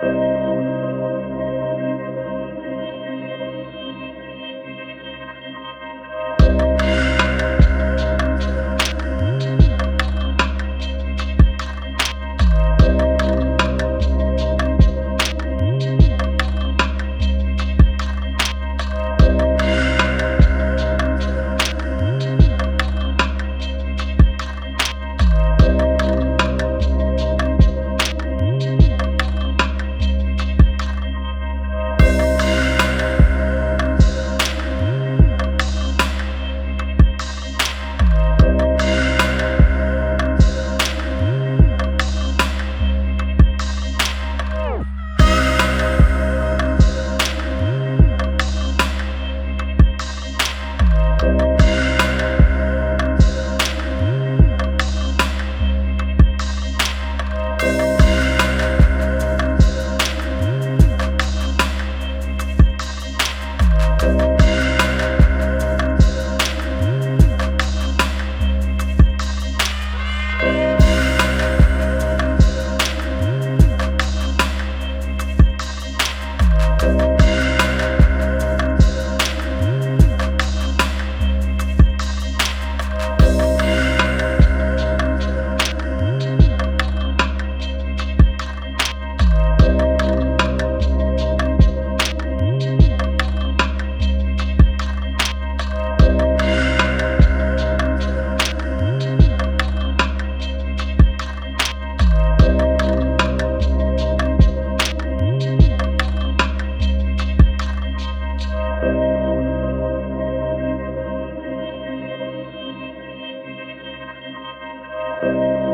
Música Música